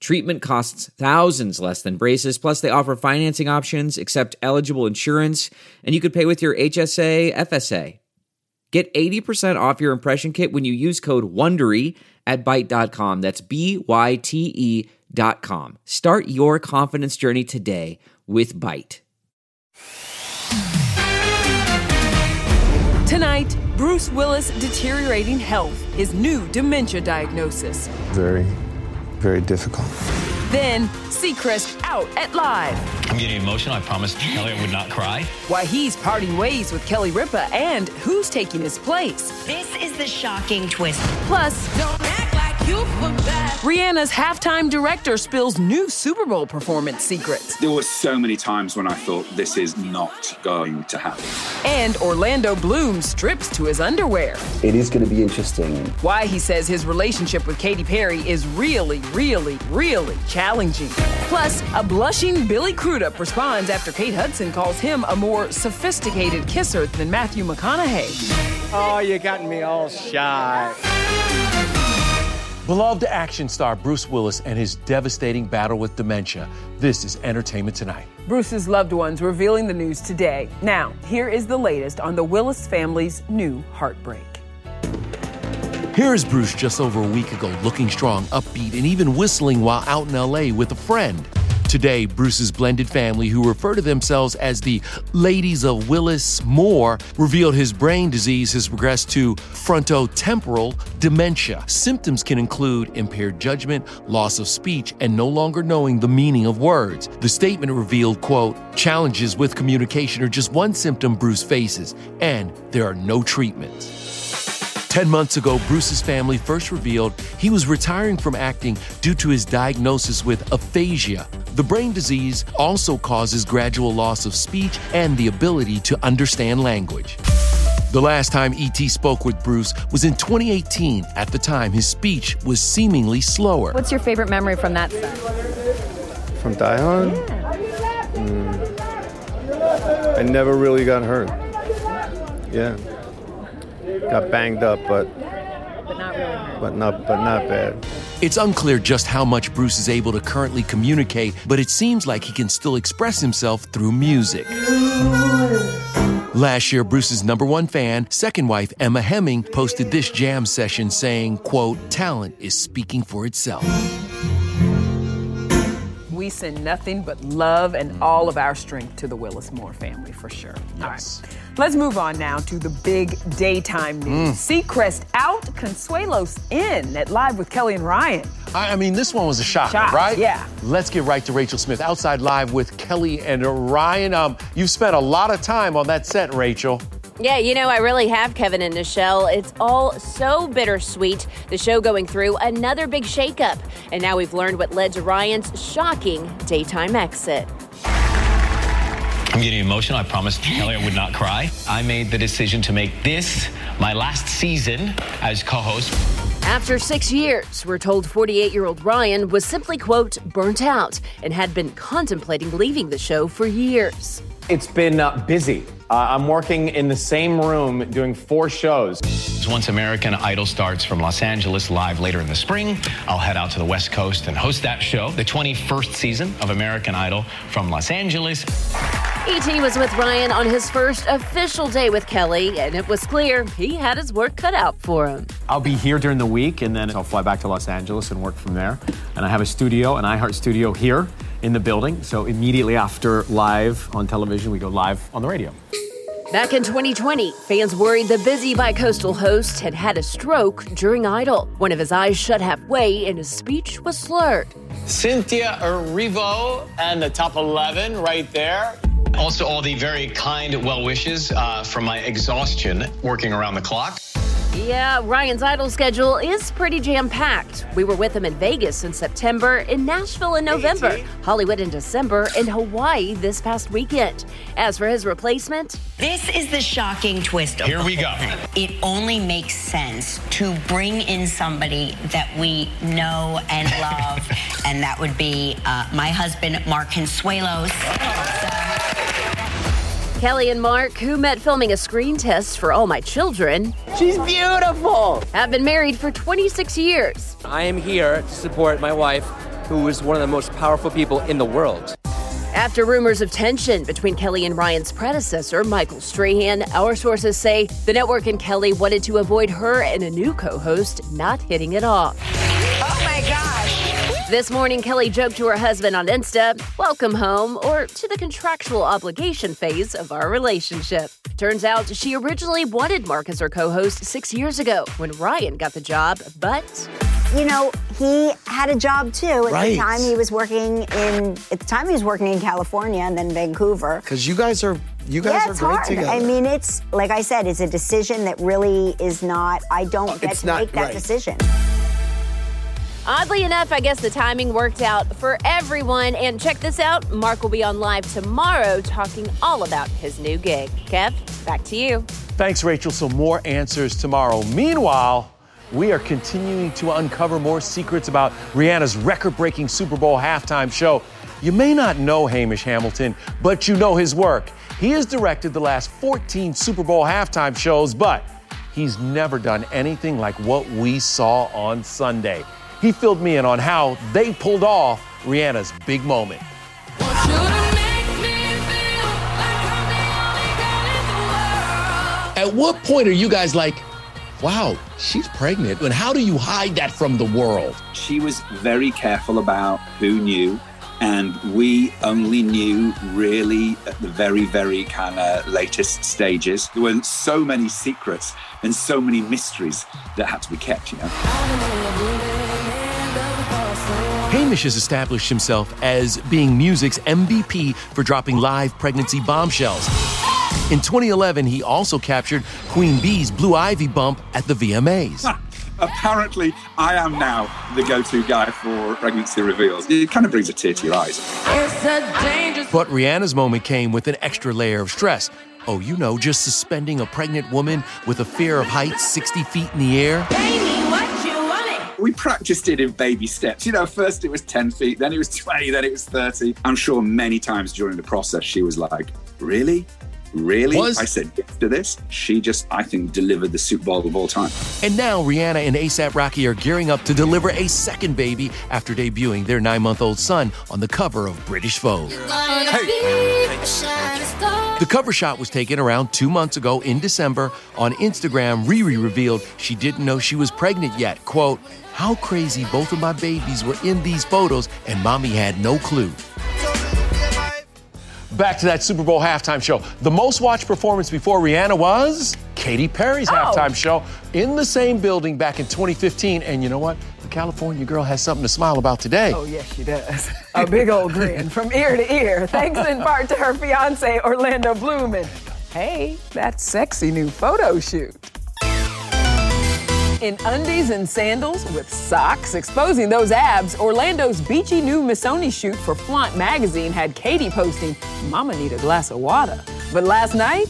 Treatment costs thousands less than braces, plus, they offer financing options, accept eligible insurance, and you could pay with your HSA, FSA. Get 80% off your impression kit when you use code WONDERY at Byte.com. That's B Y T E dot com. Start your confidence journey today with Byte. Tonight, Bruce Willis' deteriorating health, his new dementia diagnosis. Very, very difficult. Then, Seacrest out at live. I'm getting emotional. I promised Kelly I would not cry. Why he's parting ways with Kelly Ripa and who's taking his place. This is the shocking twist. Plus, Don't Rihanna's halftime director spills new Super Bowl performance secrets. There were so many times when I thought this is not going to happen. And Orlando Bloom strips to his underwear. It is going to be interesting. Why he says his relationship with Katy Perry is really, really, really challenging. Plus, a blushing Billy Crudup responds after Kate Hudson calls him a more sophisticated kisser than Matthew McConaughey. Oh, you got me all shy. Beloved action star Bruce Willis and his devastating battle with dementia. This is Entertainment Tonight. Bruce's loved ones revealing the news today. Now, here is the latest on the Willis family's new heartbreak. Here is Bruce just over a week ago, looking strong, upbeat, and even whistling while out in LA with a friend. Today, Bruce's blended family, who refer to themselves as the Ladies of Willis Moore, revealed his brain disease has progressed to frontotemporal dementia. Symptoms can include impaired judgment, loss of speech, and no longer knowing the meaning of words. The statement revealed, quote, challenges with communication are just one symptom Bruce faces, and there are no treatments. Ten months ago, Bruce's family first revealed he was retiring from acting due to his diagnosis with aphasia. The brain disease also causes gradual loss of speech and the ability to understand language. The last time ET spoke with Bruce was in 2018. At the time, his speech was seemingly slower. What's your favorite memory from that set? From Die Hard? Mm. I never really got hurt. Yeah. Got banged up, but But not really hurt. but not but not bad. It's unclear just how much Bruce is able to currently communicate, but it seems like he can still express himself through music. Last year, Bruce's number one fan, second wife Emma Heming, posted this jam session saying, quote, talent is speaking for itself. We send nothing but love and all of our strength to the Willis Moore family for sure. Yes. All right. Let's move on now to the big daytime news. Seacrest out, Consuelos in at Live with Kelly and Ryan. I I mean, this one was a shocker, Shock, right? yeah. Let's get right to Rachel Smith outside live with Kelly and Ryan. Um, you've spent a lot of time on that set, Rachel. Yeah, you know, I really have, Kevin and Michelle. It's all so bittersweet. The show going through another big shakeup. And now we've learned what led to Ryan's shocking daytime exit. I'm getting emotional. I promised Kelly I would not cry. I made the decision to make this my last season as co host. After six years, we're told 48 year old Ryan was simply, quote, burnt out and had been contemplating leaving the show for years. It's been uh, busy. Uh, I'm working in the same room doing four shows. Once American Idol starts from Los Angeles live later in the spring, I'll head out to the West Coast and host that show, the 21st season of American Idol from Los Angeles. E.T. was with Ryan on his first official day with Kelly, and it was clear he had his work cut out for him. I'll be here during the week and then I'll fly back to Los Angeles and work from there. And I have a studio, an iHeart studio here in the building. So immediately after live on television, we go live on the radio. Back in 2020, fans worried the busy bi-coastal host had had a stroke during Idol. One of his eyes shut halfway and his speech was slurred. Cynthia Erivo and the top 11 right there. Also, all the very kind well wishes uh, from my exhaustion working around the clock. Yeah, Ryan's Idol schedule is pretty jam packed. We were with him in Vegas in September, in Nashville in November, Hollywood in December, and Hawaii this past weekend. As for his replacement, This is the shocking twist. Of Here we go. thing. It only makes sense to bring in somebody that we know and love, and that would be uh, my husband, Mark Consuelos. Kelly and Mark, who met filming a screen test for All My Children, She's beautiful. have been married for 26 years. I am here to support my wife, who is one of the most powerful people in the world. After rumors of tension between Kelly and Ryan's predecessor, Michael Strahan, our sources say the network and Kelly wanted to avoid her and a new co host not hitting it off. My gosh. This morning, Kelly joked to her husband on Insta, Welcome home, or to the contractual obligation phase of our relationship. Turns out she originally wanted Mark as her co host six years ago when Ryan got the job, but you know, he had a job too. At Right. the time he was working in at the time he was working in California and then Vancouver. Because you guys are you guys yeah, are it's great hard. together. I mean, it's like I said, it's a decision that really is not. I don't get to not- make that right. decision. Oddly enough, I guess the timing worked out for everyone. And check this out Mark will be on live tomorrow talking all about his new gig. Kev, back to you. Thanks, Rachel. So, more answers tomorrow. Meanwhile, we are continuing to uncover more secrets about Rihanna's record breaking Super Bowl halftime show. You may not know Hamish Hamilton, but you know his work. He has directed the last 14 Super Bowl halftime shows, but he's never done anything like what we saw on Sunday. He filled me in on how they pulled off Rihanna's big moment. At what point are you guys like, wow, she's pregnant? And how do you hide that from the world? She was very careful about who knew, and we only knew really at the very, very kind of latest stages. There were so many secrets and so many mysteries that had to be kept, you know. Hamish has established himself as being music's MVP for dropping live pregnancy bombshells. In 2011, he also captured Queen Bey's Blue Ivy bump at the VMAs. Apparently, I am now the go to guy for pregnancy reveals. It kind of brings a tear to your eyes. But Rihanna's moment came with an extra layer of stress. Oh, you know, just suspending a pregnant woman with a fear of heights 60 feet in the air. We practiced it in baby steps. You know, first it was 10 feet, then it was 20, then it was 30. I'm sure many times during the process she was like, Really? really? Was- I said yes to this. She just, I think, delivered the Super Bowl of all time. And now Rihanna and ASAP Rocky are gearing up to deliver a second baby after debuting their nine month old son on the cover of British Vogue. The cover shot was taken around two months ago in December. On Instagram, Riri revealed she didn't know she was pregnant yet. Quote, How crazy both of my babies were in these photos, and mommy had no clue. Back to that Super Bowl halftime show. The most watched performance before Rihanna was Katy Perry's oh. halftime show in the same building back in 2015. And you know what? California girl has something to smile about today. Oh, yes, she does. A big old grin from ear to ear, thanks in part to her fiance, Orlando Bloom. And hey, that sexy new photo shoot. In undies and sandals with socks exposing those abs, Orlando's beachy new Missoni shoot for Flaunt magazine had Katy posting, Mama need a glass of water. But last night,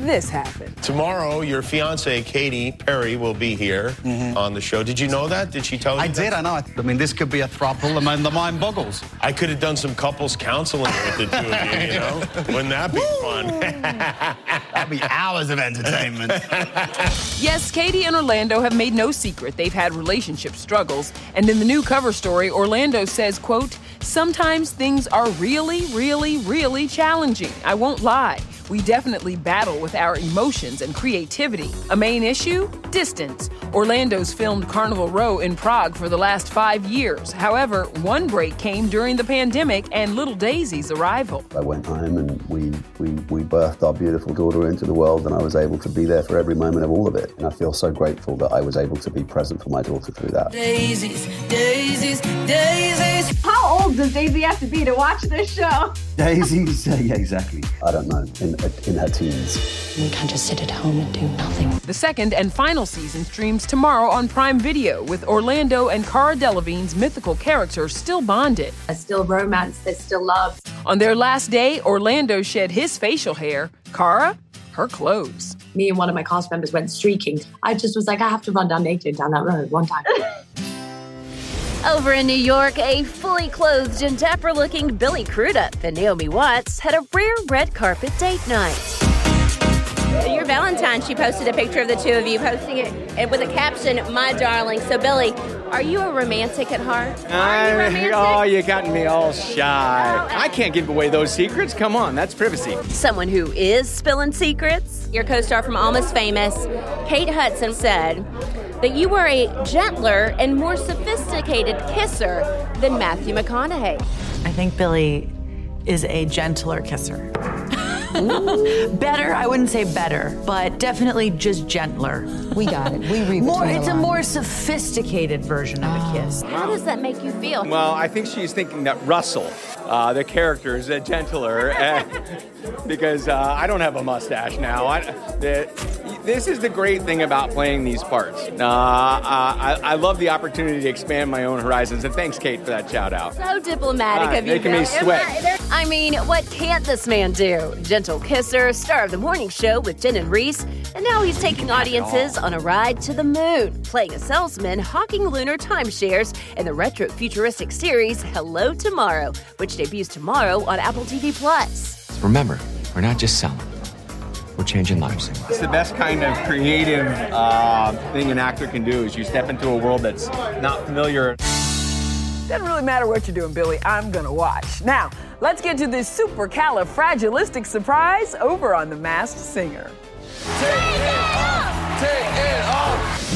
this happened. Tomorrow, your fiance Katy Perry will be here mm-hmm. on the show. Did you know that? Did she tell you? I did, I know. I mean, this could be a throuple. I mean, the mind boggles. I could have done some couples counseling with the two of you. You know, wouldn't that be fun? That'd be hours of entertainment. Yes, Katy and Orlando have made no secret they've had relationship struggles. And in the new cover story, Orlando says, quote, Sometimes things are really, really, really challenging. I won't lie. We definitely battle with our emotions and creativity. A main issue? Distance. Orlando's filmed Carnival Row in Prague for the last five years. However, one break came during the pandemic and little Daisy's arrival. I went home and we, we, we birthed our beautiful daughter into the world, and I was able to be there for every moment of all of it. And I feel so grateful that I was able to be present for my daughter through that. Daisies, daisies, daisies. How old does Daisy have to be to watch this show? Daisy's, uh, yeah, exactly. I don't know, in, in her teens. We can't just sit at home and do nothing. The second and final season streams tomorrow on Prime Video with Orlando and Cara Delevingne's mythical character still bonded. There's still romance, there's still love. On their last day, Orlando shed his facial hair, Cara, her clothes. Me and one of my cast members went streaking. I just was like, I have to run down naked down that road one time. Over in New York, a fully clothed and dapper looking Billy Crudup and Naomi Watts had a rare red carpet date night. Your Valentine, she posted a picture of the two of you, posting it and with a caption, "My darling." So, Billy, are you a romantic at heart? Are you uh, romantic? oh, you got me all shy. I can't give away those secrets. Come on, that's privacy. Someone who is spilling secrets. Your co-star from Almost Famous, Kate Hudson, said that you were a gentler and more sophisticated kisser than Matthew McConaughey. I think Billy is a gentler kisser. better, I wouldn't say better, but definitely just gentler. We got it. We read more. between It's a more sophisticated version of a kiss. How does that make you feel? Well, I think she's thinking that Russell, uh, the character, is a gentler uh, because uh, I don't have a mustache now. I, the, this is the great thing about playing these parts. Uh, uh, I, I love the opportunity to expand my own horizons, and thanks, Kate, for that shout out. So diplomatic Ah, of you. making me sweat. I mean, what can't this man do? Gentle kisser, star of the morning show with Jen and Reese, and now he's taking audiences on a ride to the moon, playing a salesman hawking lunar timeshares in the retro futuristic series Hello Tomorrow, which debuts tomorrow on Apple TV Plus. Remember, we're not just selling, we're changing lives. It's the best kind of creative uh, thing an actor can do is you step into a world that's not familiar. Doesn't really matter what you're doing, Billy. I'm gonna watch. Now, let's get to this supercalifragilistic surprise over on The Masked Singer.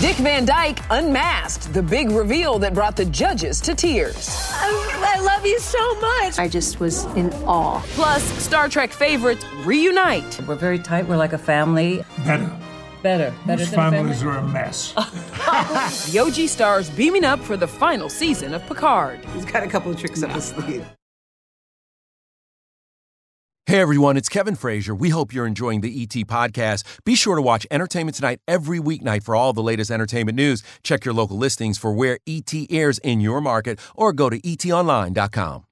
Dick Van Dyke unmasked, the big reveal that brought the judges to tears. I, I love you so much. I just was in awe. Plus, Star Trek favorites reunite. We're very tight. We're like a family. Better. Better. Better Most than families family. are a mess. The OG stars beaming up for the final season of Picard. He's got a couple of tricks up his sleeve. Hey everyone, it's Kevin Frazier. We hope you're enjoying the ET podcast. Be sure to watch Entertainment Tonight every weeknight for all the latest entertainment news. Check your local listings for where ET airs in your market or go to etonline.com.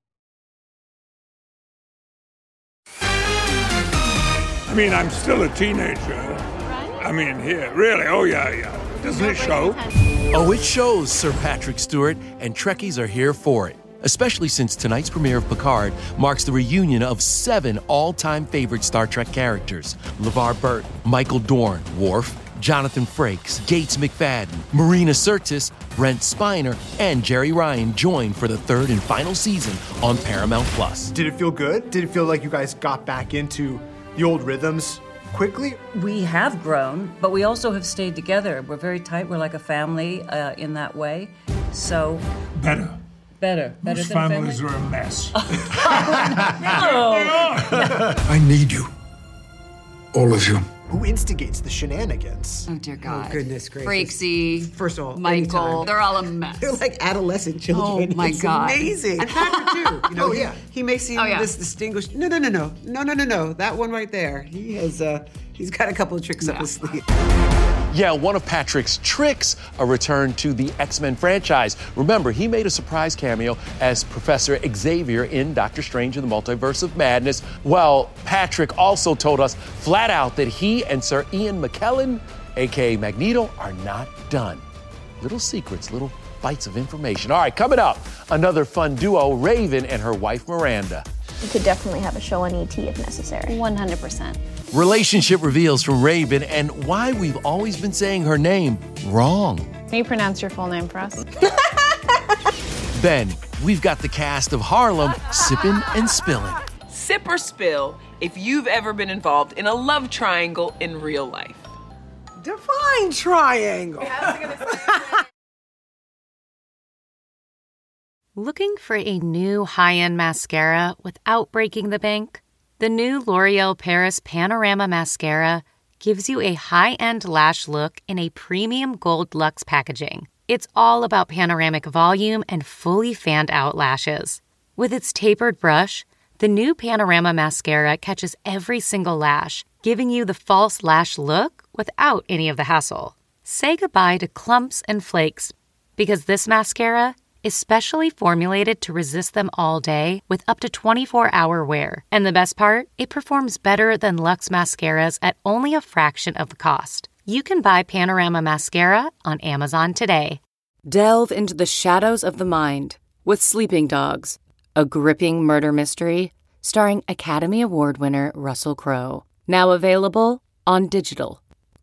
I mean, I'm still a teenager. I mean, here, really? Oh, yeah, yeah. Doesn't it show? Oh, it shows, Sir Patrick Stewart, and Trekkies are here for it. Especially since tonight's premiere of Picard marks the reunion of seven all time favorite Star Trek characters LeVar Burton, Michael Dorn, Worf, Jonathan Frakes, Gates McFadden, Marina Sirtis, Brent Spiner, and Jeri Ryan join for the third and final season on Paramount Plus. Did it feel good? Did it feel like you guys got back into the old rhythms quickly? We have grown, but we also have stayed together. We're very tight. We're like a family uh, in that way. So Better. Better, better Most than families family. are a mess. I need you. All of you. Who instigates the shenanigans? Oh dear God! Oh goodness gracious. Frakesy, First of all, Michael, anytime. they're all a mess. They're like adolescent children. Oh my It's God. Amazing. And Patrick too. You know, Oh, he- yeah. He, may seem Oh, yeah. this distinguished. No, no, no, no, no, no, no, no. That one right there. He has. uh He's got a couple of tricks up his sleeve. Yeah, one of Patrick's tricks, a return to the X Men franchise. Remember, he made a surprise cameo as Professor Xavier in Doctor Strange in the Multiverse of Madness. Well, Patrick also told us flat out that he and Sir Ian McKellen, aka Magneto, are not done. Little secrets, little bites of information. All right, coming up, another fun duo, Raven and her wife Miranda. You could definitely have a show on ET if necessary. 100%. Relationship reveals from Raven and why we've always been saying her name wrong. Can you pronounce your full name for us? Then we've got the cast of Harlem sipping and spilling. Sip or spill if you've ever been involved in a love triangle in real life. Define triangle. Looking for a new high end mascara without breaking the bank? The new L'Oreal Paris Panorama Mascara gives you a high end lash look in a premium gold luxe packaging. It's all about panoramic volume and fully fanned out lashes. With its tapered brush, the new Panorama Mascara catches every single lash, giving you the false lash look without any of the hassle. Say goodbye to clumps and flakes because this mascara is specially formulated to resist them all day with up to 24 hour wear. And the best part, it performs better than Luxe mascaras at only a fraction of the cost. You can buy Panorama Mascara on Amazon today. Delve into the shadows of the mind with Sleeping Dogs, a gripping murder mystery starring Academy Award winner Russell Crowe. Now available on digital.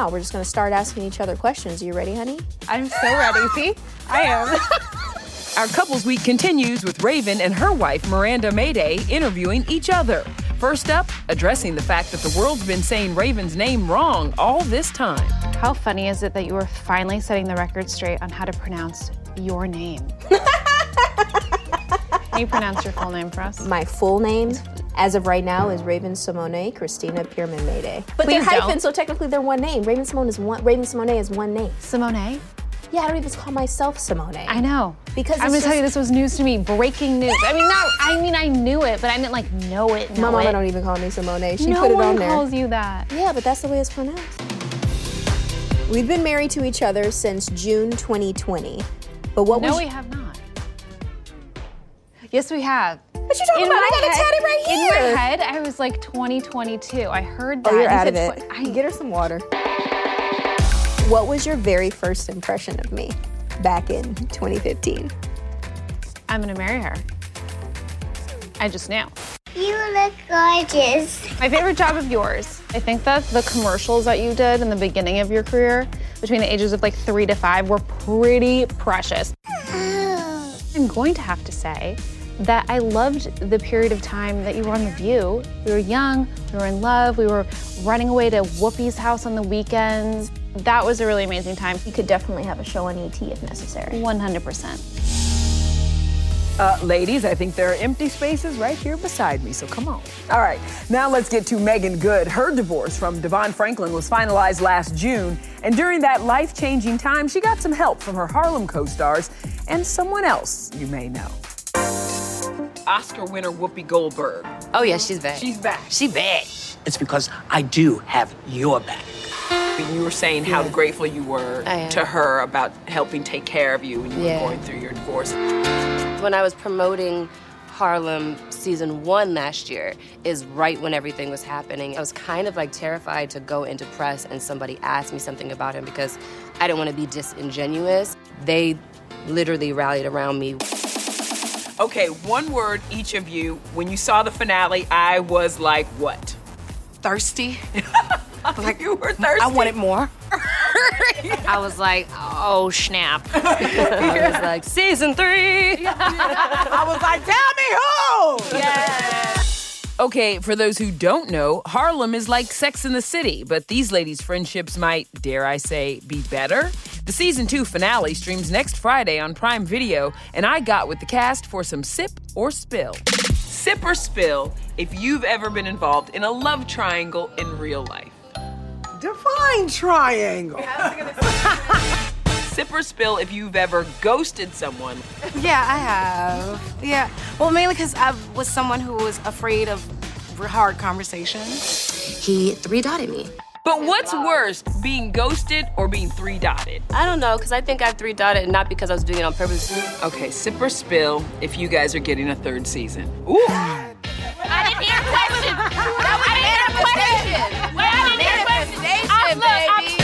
Now we're just going to start asking each other questions. Are you ready, honey? I'm so ready. See, I am. Our couples week continues with Raven and her wife Miranda Maday interviewing each other. First up, addressing the fact that the world's been saying Raven's name wrong all this time. How funny is it that you were finally setting the record straight on how to pronounce your name? Can you pronounce your full name for us? My full name, as of right now, is Raven Symoné Christina Pearman Maday. But Please they're hyphen, so technically they're one name. Raven Symoné is one. Raven Symoné is one name. Symoné? Yeah, I don't even call myself Symoné. I know. Because I'm gonna tell you this was news to me. Breaking news. I mean, not. I mean, I knew it, but I didn't like know it. Know My mama it. don't even call me Symoné. She no put it one on there. calls you that. Yeah, but that's the way it's pronounced. We've been married to each other since June 2020. But what no, was we have not. Yes, we have. What you talking In about? I got it head- tatted right here. In my head, I was like 2022. I heard that. Oh, you're You out of it. tw- I Get her some water. What was your very first impression of me back in 2015? I'm gonna marry her. I just knew. You look gorgeous. My favorite job of yours. I think that the commercials that you did in the beginning of your career, between the ages of like three to five, were pretty precious. Oh. I'm going to have to say that I loved the period of time that you were on The View. We were young, we were in love, we were running away to Whoopi's house on the weekends. That was a really amazing time. You could definitely have a show on ET if necessary. 100%. Uh, ladies, I think there are empty spaces right here beside me, so come on. All right, now let's get to Meagan Good. Her divorce from DeVon Franklin was finalized last June, and during that life changing time, she got some help from her Harlem co stars and someone else you may know. Oscar winner Whoopi Goldberg. Oh yeah, she's back. She's back. She back. It's because I do have your back. You were saying how grateful you were to her about helping take care of you when you Yeah. were going through your divorce. When I was promoting Harlem season one last year, is right when everything was happening. I was kind of like terrified to go into press and somebody asked me something about him because I didn't want to be disingenuous. They literally rallied around me. Okay, one word each of you. When you saw the finale, I was like, what? Thirsty. like you were thirsty. I wanted more. I was like, oh snap. I was like, season three. I was like, tell me who. Okay, for those who don't know, Harlem is like Sex in the City, but these ladies' friendships might, dare I say, be better. The season two finale streams next Friday on Prime Video, and I got with the cast for some sip or spill. Sip or spill if you've ever been involved in a love triangle in real life. Define triangle. Sip or spill if you've ever ghosted someone. Yeah, I have. Yeah. Well, mainly because I was someone who was afraid of hard conversations. He three dotted me. But what's worse, being ghosted or being three dotted? I don't know, because I think I three dotted not because I was doing it on purpose. Okay, sip or spill if you guys are getting a third season. Ooh. I didn't hear a question. I didn't hear a question. I didn't hear a question. Oh, baby.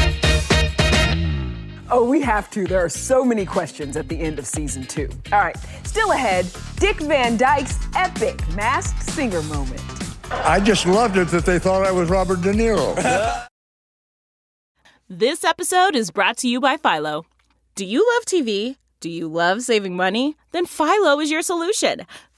Oh, we have to. There are so many questions at the end of season two. All right, still ahead, Dick Van Dyke's epic masked singer moment. I just loved it that they thought I was Robert De Niro. This episode is brought to you by Philo. Do you love TV? Do you love saving money? Then Philo is your solution.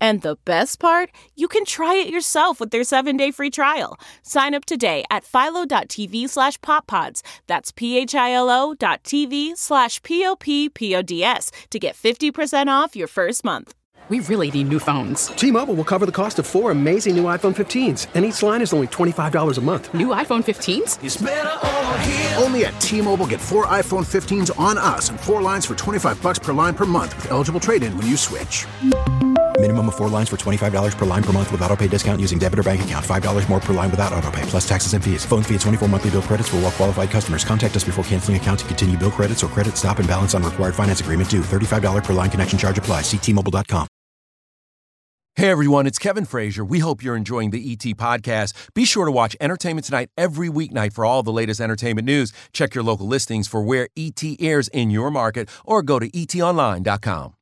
And the best part, you can try it yourself with their seven-day free trial. Sign up today at philo.tv slash poppods. That's p-h-i-l-o dot tv slash p-o-p-p-o-d-s to get 50% off your first month. We really need new phones. T-Mobile will cover the cost of four amazing new iPhone 15s, and each line is only $25 a month. New iPhone 15s? Only at T-Mobile get four iPhone 15s on us and four lines for 25 bucks per line per month with eligible trade-in when you switch. Minimum of four lines for $25 per line per month with auto pay discount using debit or bank account. $5 more per line without auto pay, plus taxes and fees. Phone fee at 24 monthly bill credits for all well qualified customers. Contact us before canceling account to continue bill credits or credit stop and balance on required finance agreement due. $35 per line connection charge apply. Ctmobile.com. Hey everyone, it's Kevin Frazier. We hope you're enjoying the ET podcast. Be sure to watch Entertainment Tonight every weeknight for all the latest entertainment news. Check your local listings for where ET airs in your market or go to etonline.com.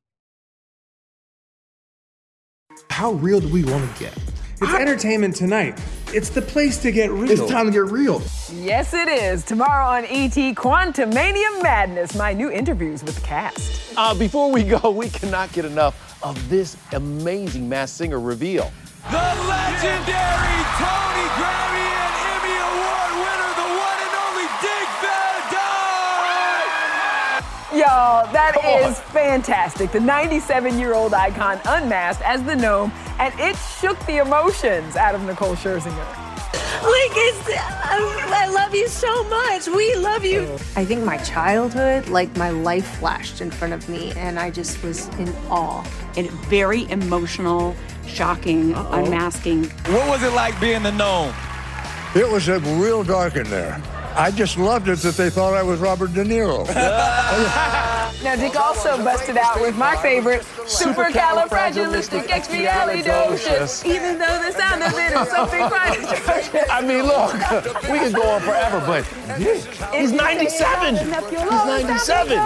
How real do we want to get? It's entertainment tonight. It's the place to get real. It's time to get real. Yes, it is. Tomorrow on ET Quantumania Madness, my new interviews with the cast. Uh, before we go, we cannot get enough of this amazing Masked Singer reveal. The legendary Tony Grammy Y'all, that is fantastic. The 97 year old icon unmasked as the gnome, and it shook the emotions out of Nicole Scherzinger. Lucas, I love you so much. We love you. I think my childhood, like my life flashed in front of me, and I just was in awe. And very emotional, shocking, unmasking. What was it like being the gnome? It was uh, real dark in there. I just loved it that they thought I was Robert De Niro. Now, Dick also busted out with my favorite, supercalifragilisticexpialidocious. Even though the sound of it is something quite atrocious. I mean, look, we can go on forever, but he's 97. He's 97.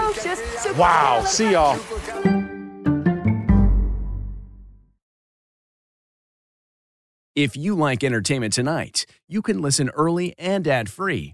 Wow. See y'all. If you like entertainment tonight, you can listen early and ad-free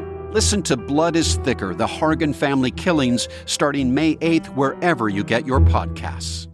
Listen to Blood is Thicker The Hargan Family Killings starting May 8th, wherever you get your podcasts.